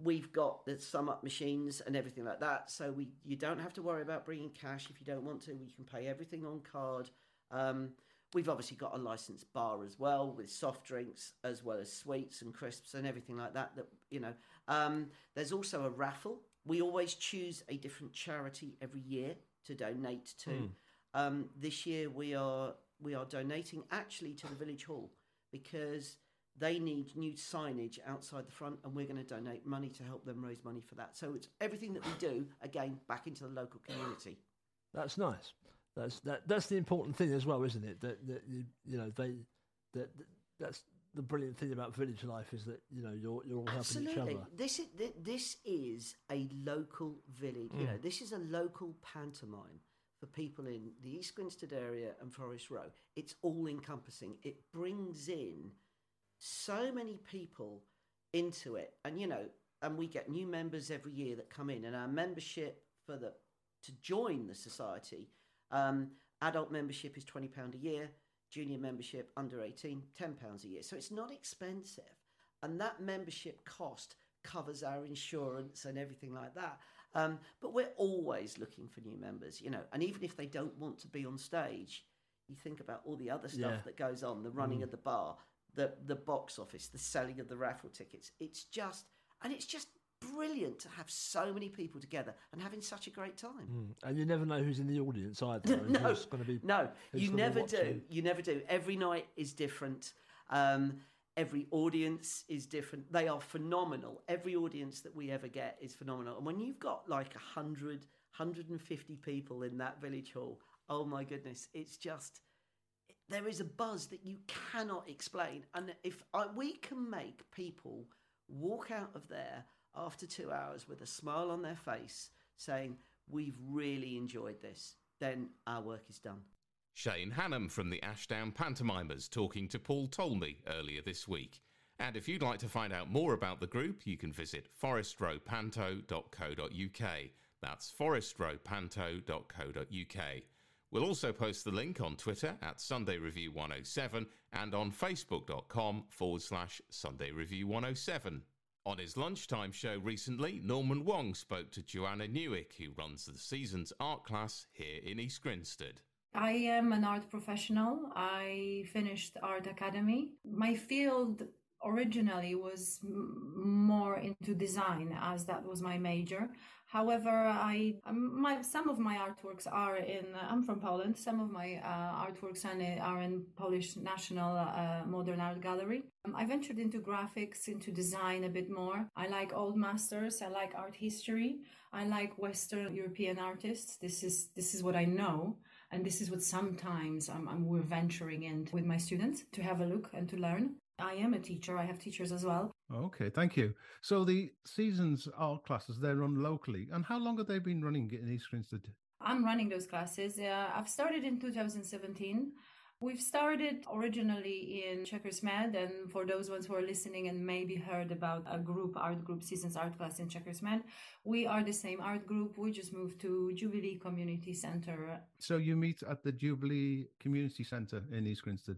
we've got the sum up machines and everything like that, so we you don't have to worry about bringing cash if you don't want to. We can pay everything on card. Um, We've obviously got a licensed bar as well with soft drinks as well as sweets and crisps and everything like that. That you know, um, there's also a raffle. We always choose a different charity every year to donate to. Um, this year we are we are donating actually to the village hall because they need new signage outside the front, and we're going to donate money to help them raise money for that. So it's everything that we do again back into the local community. That's nice. That's that. That's the important thing as well, isn't it? That that you, you know they that that- that's the brilliant thing about village life is that you know you're you're all helping each Absolutely. other. This is this is a local village. You Mm. know, this is a local pantomime for people in the East Grinstead area and Forest Row. It's all encompassing. It brings in so many people into it, and you know, and we get new members every year that come in, and our membership for the to join the society, um, adult membership is twenty pound a year. Junior membership under 18, £10 a year. So it's not expensive and that membership cost covers our insurance and everything like that. Um, but we're always looking for new members, you know, and even if they don't want to be on stage, you think about all the other stuff Yeah. that goes on the running of the bar, the, the box office, the selling of the raffle tickets. It's just, and it's just brilliant to have so many people together and having such a great time. Mm. And you never know who's in the audience either. no, going to be no, you never do. You never do. Every night is different. Um, every audience is different. They are phenomenal. Every audience that we ever get is phenomenal. And when you've got like 100, 150 people in that village hall, oh my goodness, it's just there is a buzz that you cannot explain. And if I, we can make people walk out of there after two hours with a smile on their face saying, We've really enjoyed this, then our work is done. Shane Hannam from the Ashdown Pantomimers talking to Paul Talmey earlier this week. And if you'd like to find out more about the group, you can visit forestrowpanto.co.uk. That's forestrowpanto.co.uk. We'll also post the link on Twitter at Sunday Review 107 and on facebook.com forward slash Sunday Review 107. On his lunchtime show recently, Norman Wong spoke to Joanna Nowek, who runs the season's art class here in East Grinstead. I am an art professional. I finished art academy. My field originally was m- more into design as that was my major. However, I um, my some of my artworks are in. I'm from Poland. Some of my uh, artworks are in, are in Polish National uh, Modern Art Gallery. Um, I ventured into graphics, into design a bit more. I like old masters. I like art history. I like Western European artists. This is this is what I know, and this is what sometimes I'm, I'm we're venturing in with my students to have a look and to learn. I am a teacher. I have teachers as well. Okay, thank you. So the seasons art classes they're run locally, and how long have they been running in East Grinstead? I'm running those classes. Uh, I've started in 2017. We've started originally in Chequers Mead, and for those ones who are listening and maybe heard about a group, art group, seasons art class in Chequers Mead, we are the same art group. We just moved to Jubilee Community Center. So you meet at the Jubilee Community Centre in East Grinstead.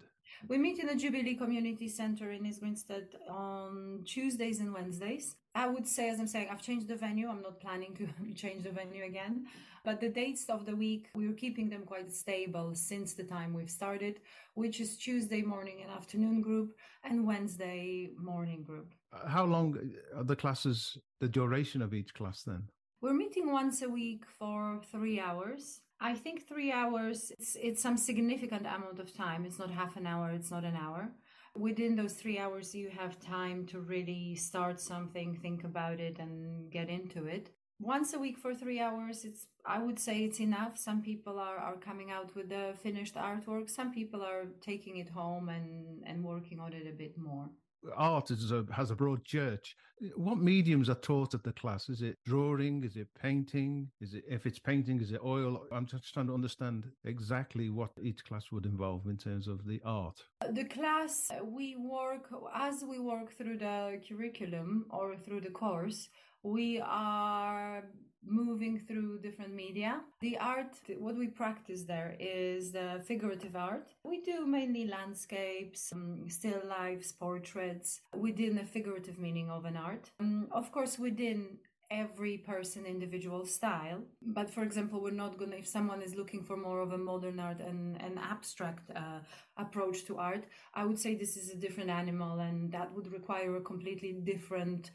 We meet in the Jubilee Community Center in East Grinstead on Tuesdays and Wednesdays. I would say, as I'm saying, I've changed the venue. I'm not planning to change the venue again. But the dates of the week, we're keeping them quite stable since the time we've started, which is Tuesday morning and afternoon group and Wednesday morning group. Uh, How long are the classes? The duration of each class then? We're meeting once a week for three hours. I think three hours, it's, it's some significant amount of time. It's not half an hour, it's not an hour. Within those three hours, you have time to really start something, think about it, and get into it. Once a week for three hours, it's I would say it's enough. Some people are, are coming out with the finished artwork. Some people are taking it home and, and working on it a bit more art is a, has a broad church. Eh, what mediums are taught at the class? Is it drawing? Is it painting? Is it if it's painting? Is it oil? I'm just trying to understand exactly what each class would involve in terms of the art. Uh, the class uh, we work as we work through the curriculum or through the course. We are moving through different media. The art, what we practice there is the figurative art. We do mainly landscapes, um, still lifes, portraits within the figurative meaning of an art. Um, of course, within every person individual style but for example we're not gonna if someone is looking for more of a modern art and an abstract uh, approach to art i would say this is a different animal and that would require a completely different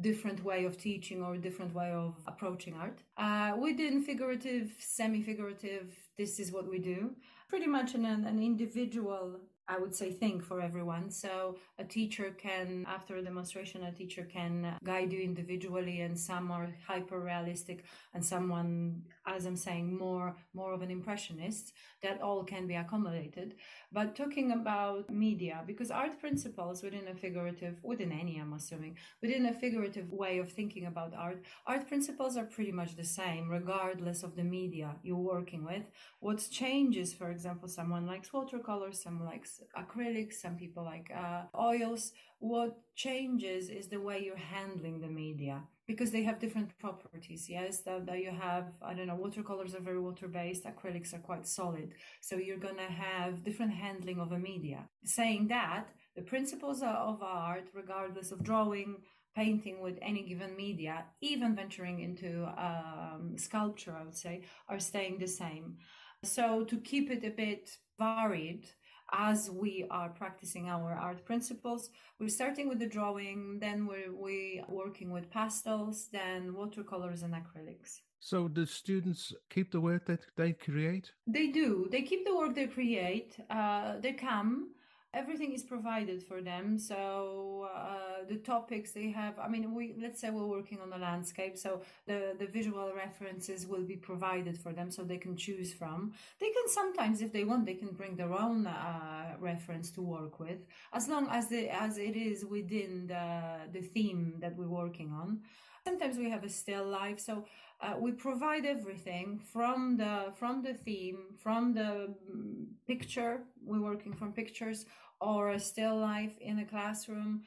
different way of teaching or a different way of approaching art. Uh, within figurative, semi figurative, this is what we do. Pretty much an, an individual I would say thing for everyone. So a teacher can, after a demonstration, a teacher can guide you individually, and some are hyper realistic, and someone, as I'm saying, more more of an impressionist. That all can be accommodated. But talking about media, because art principles within a figurative, within any, I'm assuming, within a figurative way of thinking about art, art principles are pretty much the same, regardless of the media you're working with. What changes, for example, someone likes watercolors, someone likes acrylics, some people like uh, oils. What changes is the way you're handling the media because they have different properties. Yes, that, that you have, I don't know, watercolors are very water based, acrylics are quite solid. So you're going to have different handling of a media. Saying that, the principles of art, regardless of drawing, painting with any given media, even venturing into um, sculpture, I would say, are staying the same. So to keep it a bit varied, as we are practicing our art principles. We're starting with the drawing, then we're we working with pastels, then watercolors and acrylics. So the students keep the work that they create? They do. They keep the work they create. Uh, they come everything is provided for them. So uh, the topics they have i mean we let's say we're working on a landscape so the the visual references will be provided for them so they can choose from. They can sometimes if they want they can bring their own uh, reference to work with as long as the as it is within the the theme that we're working on. Sometimes we have a still life so uh, we provide everything from the from the theme from the mm, picture we're working from pictures or a still life in a classroom.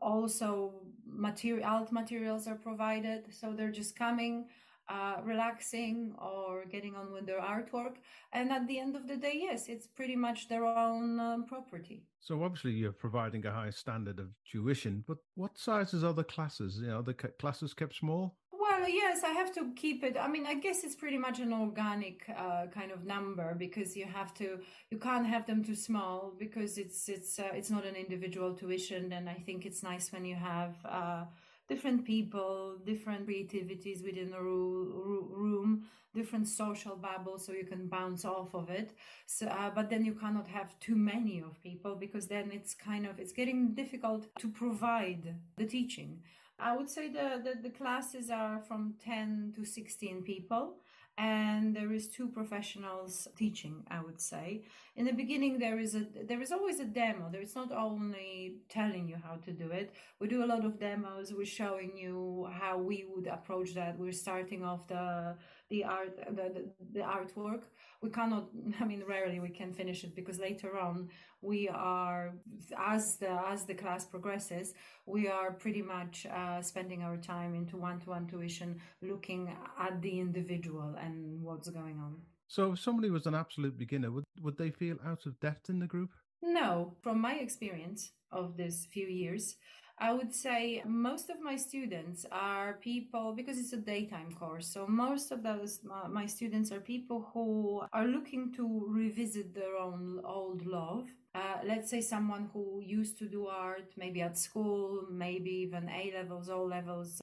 Also material alt materials are provided so they're just coming uh, relaxing or getting on with their artwork. And at the end of the day yes it's pretty much their own um, property. So obviously you're providing a high standard of tuition but what sizes are the classes? You know the classes kept small well, yes, I have to keep it. I mean, I guess it's pretty much an organic uh, kind of number because you have to, you can't have them too small because it's it's uh, it's not an individual tuition. And I think it's nice when you have uh, different people, different creativities within a ro- room, different social bubbles, so you can bounce off of it. So, uh, but then you cannot have too many of people because then it's kind of it's getting difficult to provide the teaching. I would say the, the, the classes are from 10 to 16 people and there is two professionals teaching i would say in the beginning there is a there is always a demo. There is not only telling you how to do it. We do a lot of demos. We're showing you how we would approach that. We're starting off the the art the, the, the artwork. We cannot i mean rarely we can finish it because later on we are as the as the class progresses we are pretty much uh, spending our time into one-to-one tuition looking at the individual and what's going on so if somebody was an absolute beginner would would they feel out of depth in the group no from my experience of this few years I would say most of my students are people because it's a daytime course. So most of those my students are people who are looking to revisit their own old love. Uh, let's say someone who used to do art maybe at school, maybe even A levels, O levels,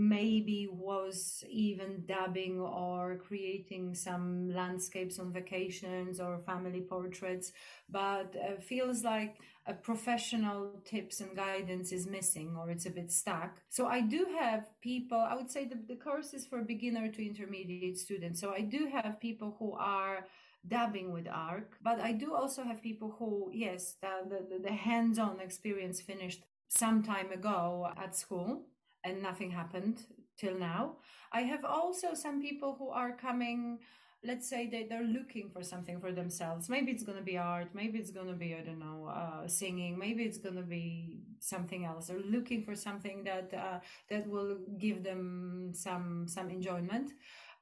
maybe was even dabbing or creating some landscapes on vacations or family portraits, but uh, feels like a professional tips and guidance is missing or it's a bit stuck. So I do have people, I would say the, the course is for beginner to intermediate students. So I do have people who are dabbing with ARC, but I do also have people who, yes, the, the, the hands-on experience finished some time ago at school and nothing happened till now. I have also some people who are coming let's say they, they're looking for something for themselves. Maybe it's going to be art maybe it's going to be i don't know uh, singing maybe it's going to be something else. They're looking for something that uh, that will give them some some enjoyment.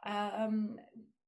Um,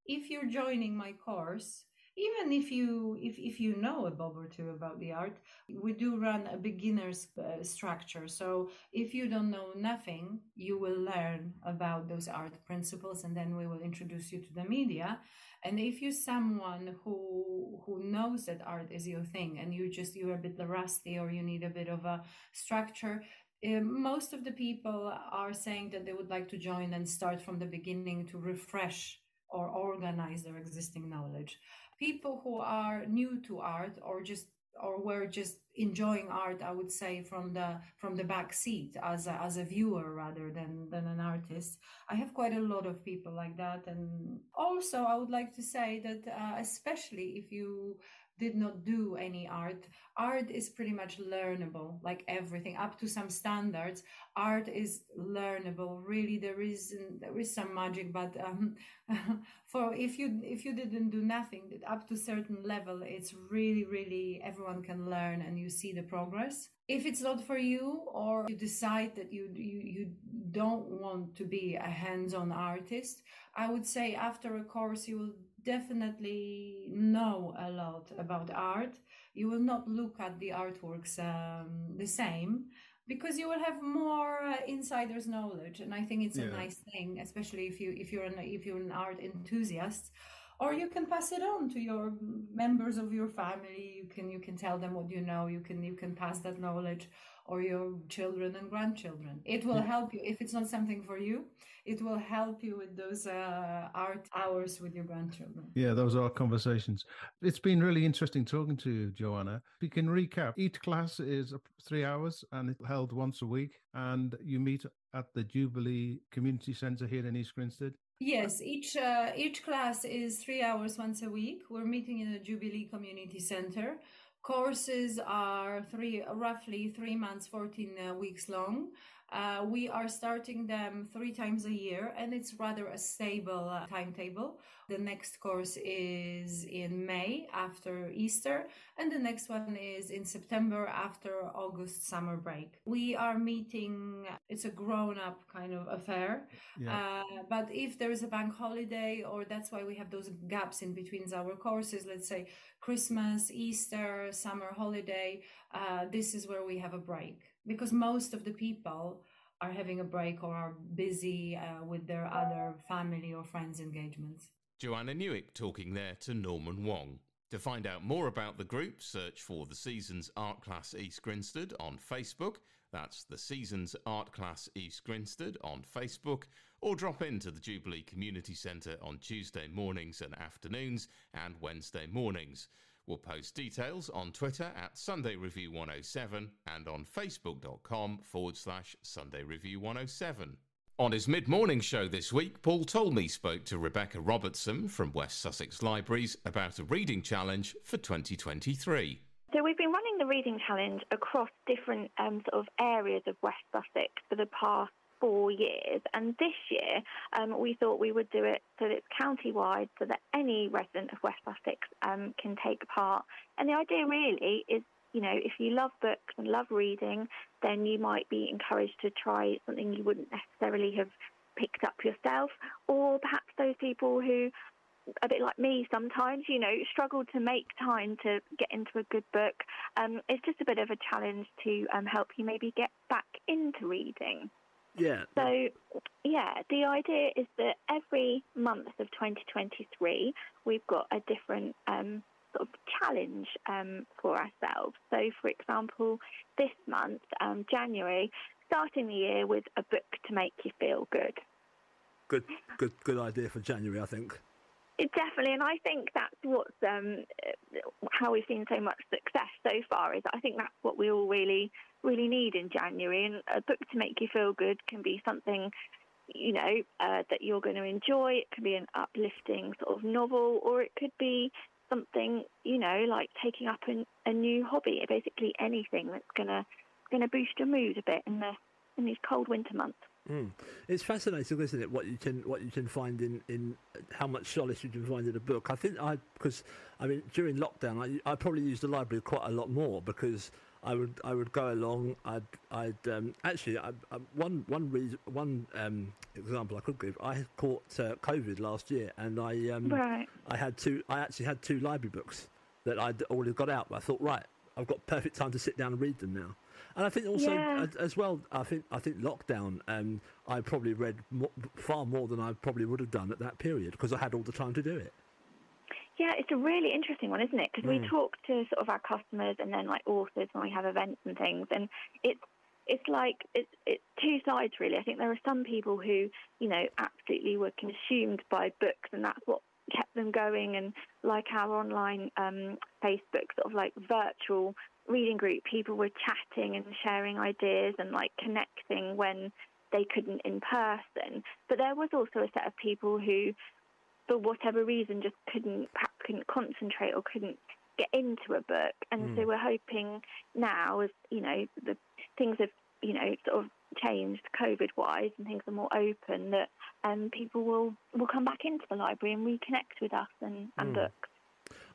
if you're joining my course even if you if, if you know a bob or two about the art we do run a beginner's uh, structure. So if you don't know nothing you will learn about those art principles and then we will introduce you to the media. And if you're someone who who knows that art is your thing and you just you're a bit rusty or you need a bit of a structure uh, most of the people are saying that they would like to join and start from the beginning to refresh or organize their existing knowledge people who are new to art or just or were just enjoying art i would say from the from the back seat as a, as a viewer rather than than an artist i have quite a lot of people like that. And also i would like to say that uh, especially if you did not do any art. Art is pretty much learnable like everything up to some standards. Art is learnable really there is there is some magic but um, for if you if you didn't do nothing up to certain level it's really really everyone can learn and you see the progress. If it's not for you or you decide that you you, you don't want to be a hands-on artist i would say after a course you will definitely know a lot about art, you will not look at the artworks um, the same because you will have more uh, insider's knowledge and i think it's yeah. a nice thing especially if you if you're an if you're an art enthusiast or you can pass it on to your members of your family. You can you can tell them what you know. You can you can pass that knowledge or your children and grandchildren. It will help you. If it's not something for you, it will help you with those uh, art hours with your grandchildren. Yeah, those are conversations. It's been really interesting talking to you, Joanna. If we can recap. Each class is three hours and it's held once a week, and you meet at the Jubilee Community Centre here in East Grinstead. Yes, each uh, each class is three hours once a week. We're meeting in the Jubilee Community Centre. Courses are three, roughly three months, 14 uh, weeks long. Uh, we are starting them three times a year and it's rather a stable uh, timetable. The next course is in May after Easter and the next one is in September after August summer break. We are meeting, it's a grown up kind of affair. Yeah. Uh, but if there is a bank holiday or that's why we have those gaps in between our courses, let's say Christmas, Easter, summer holiday, uh, this is where we have a break because most of the people are having a break or are busy uh, with their other family or friends engagements. Joanna Nowek talking there to Norman Wong. To find out more about the group, search for the Seasons Art Class East Grinstead on Facebook. That's the Seasons Art Class East Grinstead on Facebook. Or drop into the Jubilee Community Centre on Tuesday mornings and afternoons and Wednesday mornings. We'll post details on Twitter at Sunday Review 107 and on facebook.com forward slash Sunday Review 107. On his mid morning show this week, Paul Talmey spoke to Rebecca Robertson from West Sussex Libraries about a reading challenge for 2023. So we've been running the reading challenge across different um, sort of areas of West Sussex for the past four years. And this year, um, we thought we would do it so that it's county-wide, so that any resident of West Sussex um, can take part. And the idea really is, you know, if you love books and love reading, then you might be encouraged to try something you wouldn't necessarily have picked up yourself, or perhaps those people who a bit like me sometimes, you know, struggle to make time to get into a good book. Um, it's just a bit of a challenge to um, help you maybe get back into reading. Yeah. So, yeah, the idea is that every month of 2023, we've got a different um, sort of challenge um, for ourselves. So, for example, this month, um, January, starting the year with a book to make you feel good. Good, good, good idea for January, I think. It definitely, and I think that's what's um, how we've seen so much success so far. Is I think that's what we all really, really need in January. And a book to make you feel good can be something, you know, uh, that you're going to enjoy. It could be an uplifting sort of novel, or it could be something, you know, like taking up a, a new hobby. Basically, anything that's gonna gonna boost your mood a bit in the in these cold winter months. Mm. It's fascinating, isn't it? What you can what you can find in, in how much solace you can find in a book. I think I because I mean during lockdown I I probably used the library quite a lot more because I would I would go along. I'd I'd um, actually I, I, one one reason one um, example I could give. I caught uh, COVID last year, and I um, right. I had two. I actually had two library books that I'd already got out. But I thought, right, I've got perfect time to sit down and read them now. And I think also Yeah. as, well. I think I think lockdown. Um, I probably read mo far more than I probably would have done at that period because I had all the time to do it. Yeah, it's a really interesting one, isn't it? Because we Mm. talk to sort of our customers and then like authors when we have events and things, and it's it's like it's it's two sides really. I think there are some people who you know absolutely were consumed by books, and that's what kept them going. And like our online um, Facebook sort of like virtual reading group, people were chatting and sharing ideas and like connecting when they couldn't in person. But there was also a set of people who for whatever reason just couldn't perhaps couldn't concentrate or couldn't get into a book and so Mm. we're hoping now as you know the things have you know sort of changed covid wise and things are more open that um people will will come back into the library and reconnect with us and, and Mm. books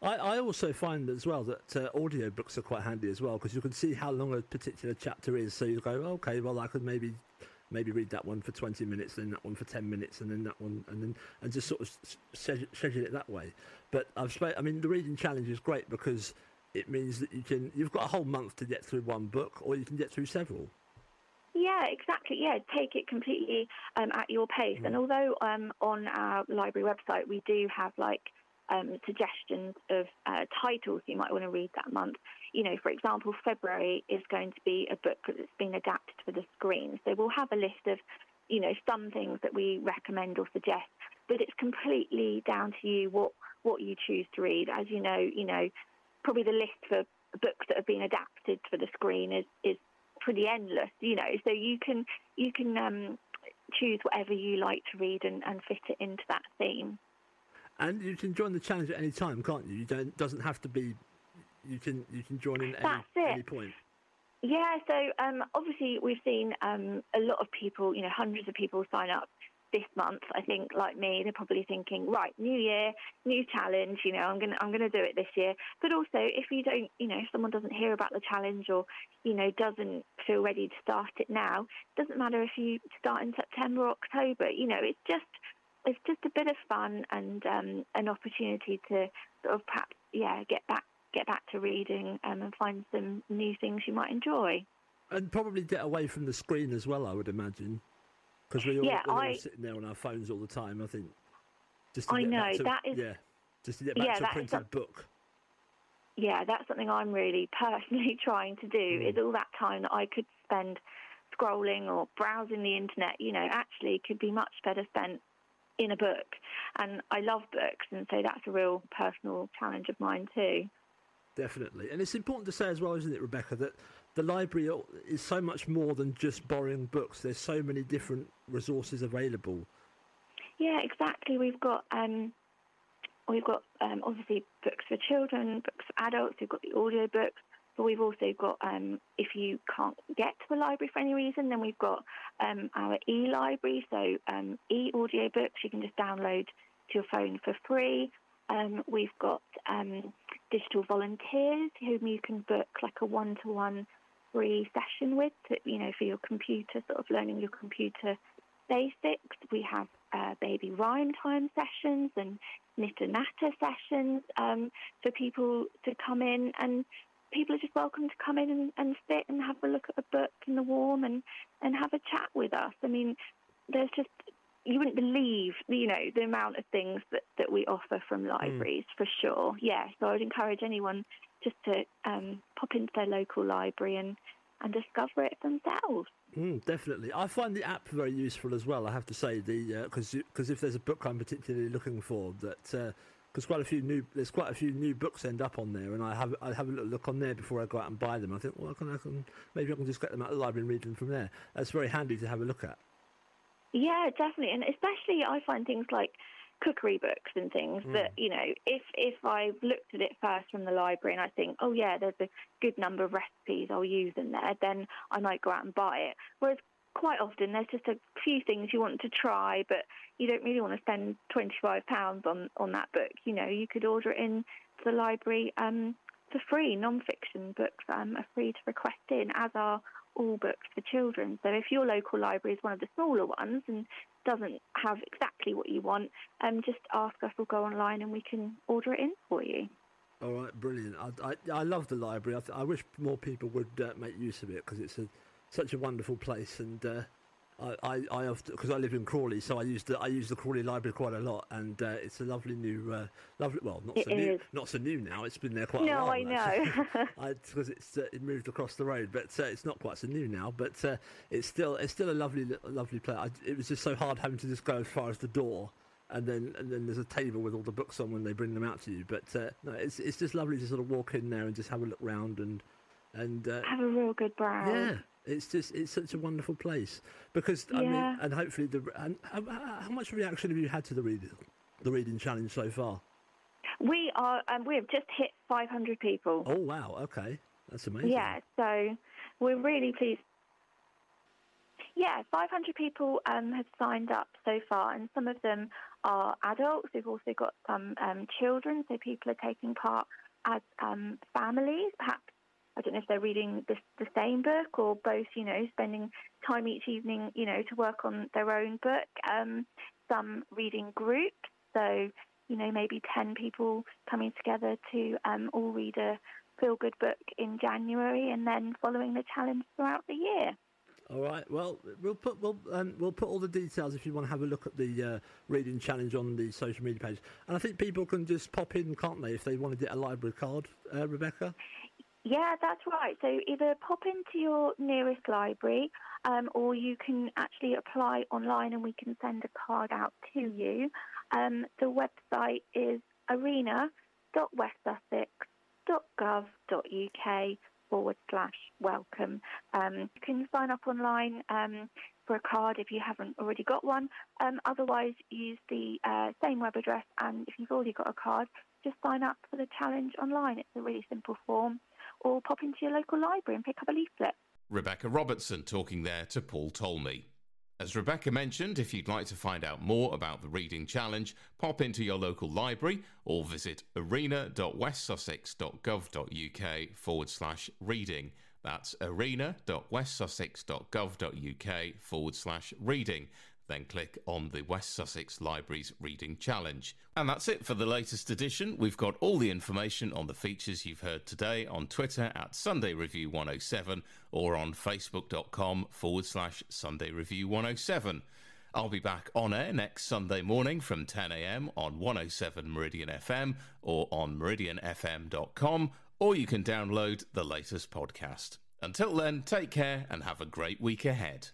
I, I also find as well that uh, audio books are quite handy as well because you can see how long a particular chapter is. So you go, okay, well I could maybe maybe read that one for 20 minutes, then that one for 10 minutes, and then that one, and then and just sort of schedule, it that way. But I've sp- I mean the reading challenge is great because it means that you can you've got a whole month to get through one book, or you can get through several. Yeah, exactly. Yeah, take it completely um, at your pace. And although um, on our library website we do have like um, suggestions of uh, titles you might want to read that month, you know, for example, February is going to be a book that's been adapted for the screen. So we'll have a list of, you know, some things that we recommend or suggest, but it's completely down to you what what you choose to read. As you know, you know, probably the list for books that have been adapted for the screen is is pretty endless, you know. So you can you can um, choose whatever you like to read and, and fit it into that theme. And you can join the challenge at any time, can't you? You don't doesn't have to be. You can you can join in at any, any point. Yeah, so um, obviously we've seen um, a lot of people, you know, hundreds of people sign up this month. I think, like me, they're probably thinking, right, new year, new challenge. You know, I'm gonna I'm gonna do it this year. But also, if you don't, you know, if someone doesn't hear about the challenge or you know doesn't feel ready to start it now, doesn't matter if you start in September or October. You know, it's just it's just a bit of fun and um, an opportunity to sort of perhaps yeah get back get back to reading um, and find some new things you might enjoy. And probably get away from the screen as well, I would imagine. Because we all, Yeah, we're all sitting there on our phones all the time. I think. Just to I know, to- that is- yeah, just to get back Yeah, to a printed some- book. Yeah, that's something I'm really personally trying to do. Mm. Is all that time that I could spend scrolling or browsing the internet, you know, actually could be much better spent in a book. And I love books, and so that's a real personal challenge of mine too. Definitely, and it's important to say as well, isn't it, Rebecca, that the library is so much more than just borrowing books. There's so many different resources available. Yeah, exactly. We've got um, we've got um, obviously books for children, books for adults. We've got the audio books, but we've also got um, if you can't get to the library for any reason, then we've got um, our e-library, so um, e-audio books you can just download to your phone for free. Um, we've got um, digital volunteers whom you can book like a one-to-one free session with, to, you know, for your computer, sort of learning your computer basics. We have uh, baby rhyme time sessions and knitter natter sessions um, for people to come in, and people are just welcome to come in and, and sit and have a look at a book in the warm and, and have a chat with us. I mean, there's just you wouldn't believe, you know, the amount of things that, that we offer from libraries for sure. Yeah, so I would encourage anyone just to um, pop into their local library and, and discover it themselves. Mm, definitely, I find the app very useful as well. I have to say, the because uh, because if there's a book I'm particularly looking for, that because quite a few new there's quite a few new books end up on there, and I have I have a little look on there before I go out and buy them. I think, well, I can, I can maybe I can just get them out of the library and read them from there. That's very handy to have a look at. Yeah, definitely, and especially I find things like cookery books and things mm. that you know if if I've looked at it first from the library and I think oh yeah there's a good number of recipes I'll use in there then I might go out and buy it whereas quite often there's just a few things you want to try but you don't really want to spend 25 pounds on on that book you know you could order it in to the library um for free non-fiction books um, are free to request in as are all books for children. So if your local library is one of the smaller ones and doesn't have exactly what you want, um, just ask us or go online and we can order it in for you. All right, brilliant. I, I, I love the library. I, I wish more people would uh, make use of it because it's a, such a wonderful place and uh, I, I, I because I live in Crawley, so I use the I use the Crawley Library quite a lot, and uh, it's a lovely new, uh, lovely. Well, not it so is. new, not so new now. It's been there quite no, a while. I know. because it's uh, it moved across the road, but uh, it's not quite so new now. But uh, it's still it's still a lovely lovely place. I, it was just so hard having to just go as far as the door, and then and then there's a table with all the books on when they bring them out to you. But uh, no, it's it's just lovely to sort of walk in there and just have a look round and and have a real good browse. Yeah it's just it's such a wonderful place because I mean, and hopefully the and how, how, much reaction have you had to the reading the reading challenge so far? We are um, we have just hit 500 people. Oh wow! Okay, that's amazing. Yeah, so we're really pleased. Yeah, 500 people um, have signed up so far, and some of them are adults. We've also got some um, children, so people are taking part as um, families, perhaps I don't know if they're reading the, the same book or both, you know, spending time each evening, you know, to work on their own book. Um, some reading groups, so, you know, maybe 10 people coming together to um, all read a feel good book in January and then following the challenge throughout the year. All right. Well, we'll put we'll um, we'll put all the details if you want to have a look at the uh, reading challenge on the social media page. And I think people can just pop in, can't they, if they want to get a library card, uh, Rebecca? Yeah, that's right. So either pop into your nearest library um, or you can actually apply online and we can send a card out to you. Um, the website is arena.westsussex.gov.uk forward slash welcome. Um, you can sign up online um, for a card if you haven't already got one. Um, otherwise, use the uh, same web address, and if you've already got a card, just sign up for the challenge online. It's a really simple form or pop into your local library and pick up a leaflet. Rebecca Robertson talking there to Paul Talmey. As Rebecca mentioned, if you'd like to find out more about the Reading Challenge, pop into your local library or visit arena.westsussex.gov.uk forward slash reading. That's arena.westsussex.gov.uk forward slash reading then click on the West Sussex Libraries Reading Challenge. And that's it for the latest edition. We've got all the information on the features you've heard today on Twitter at Sunday Review 107 or on facebook.com forward slash Sunday Review 107. I'll be back on air next Sunday morning from 10am on 107 Meridian FM or on meridianfm.com, or you can download the latest podcast. Until then, take care and have a great week ahead.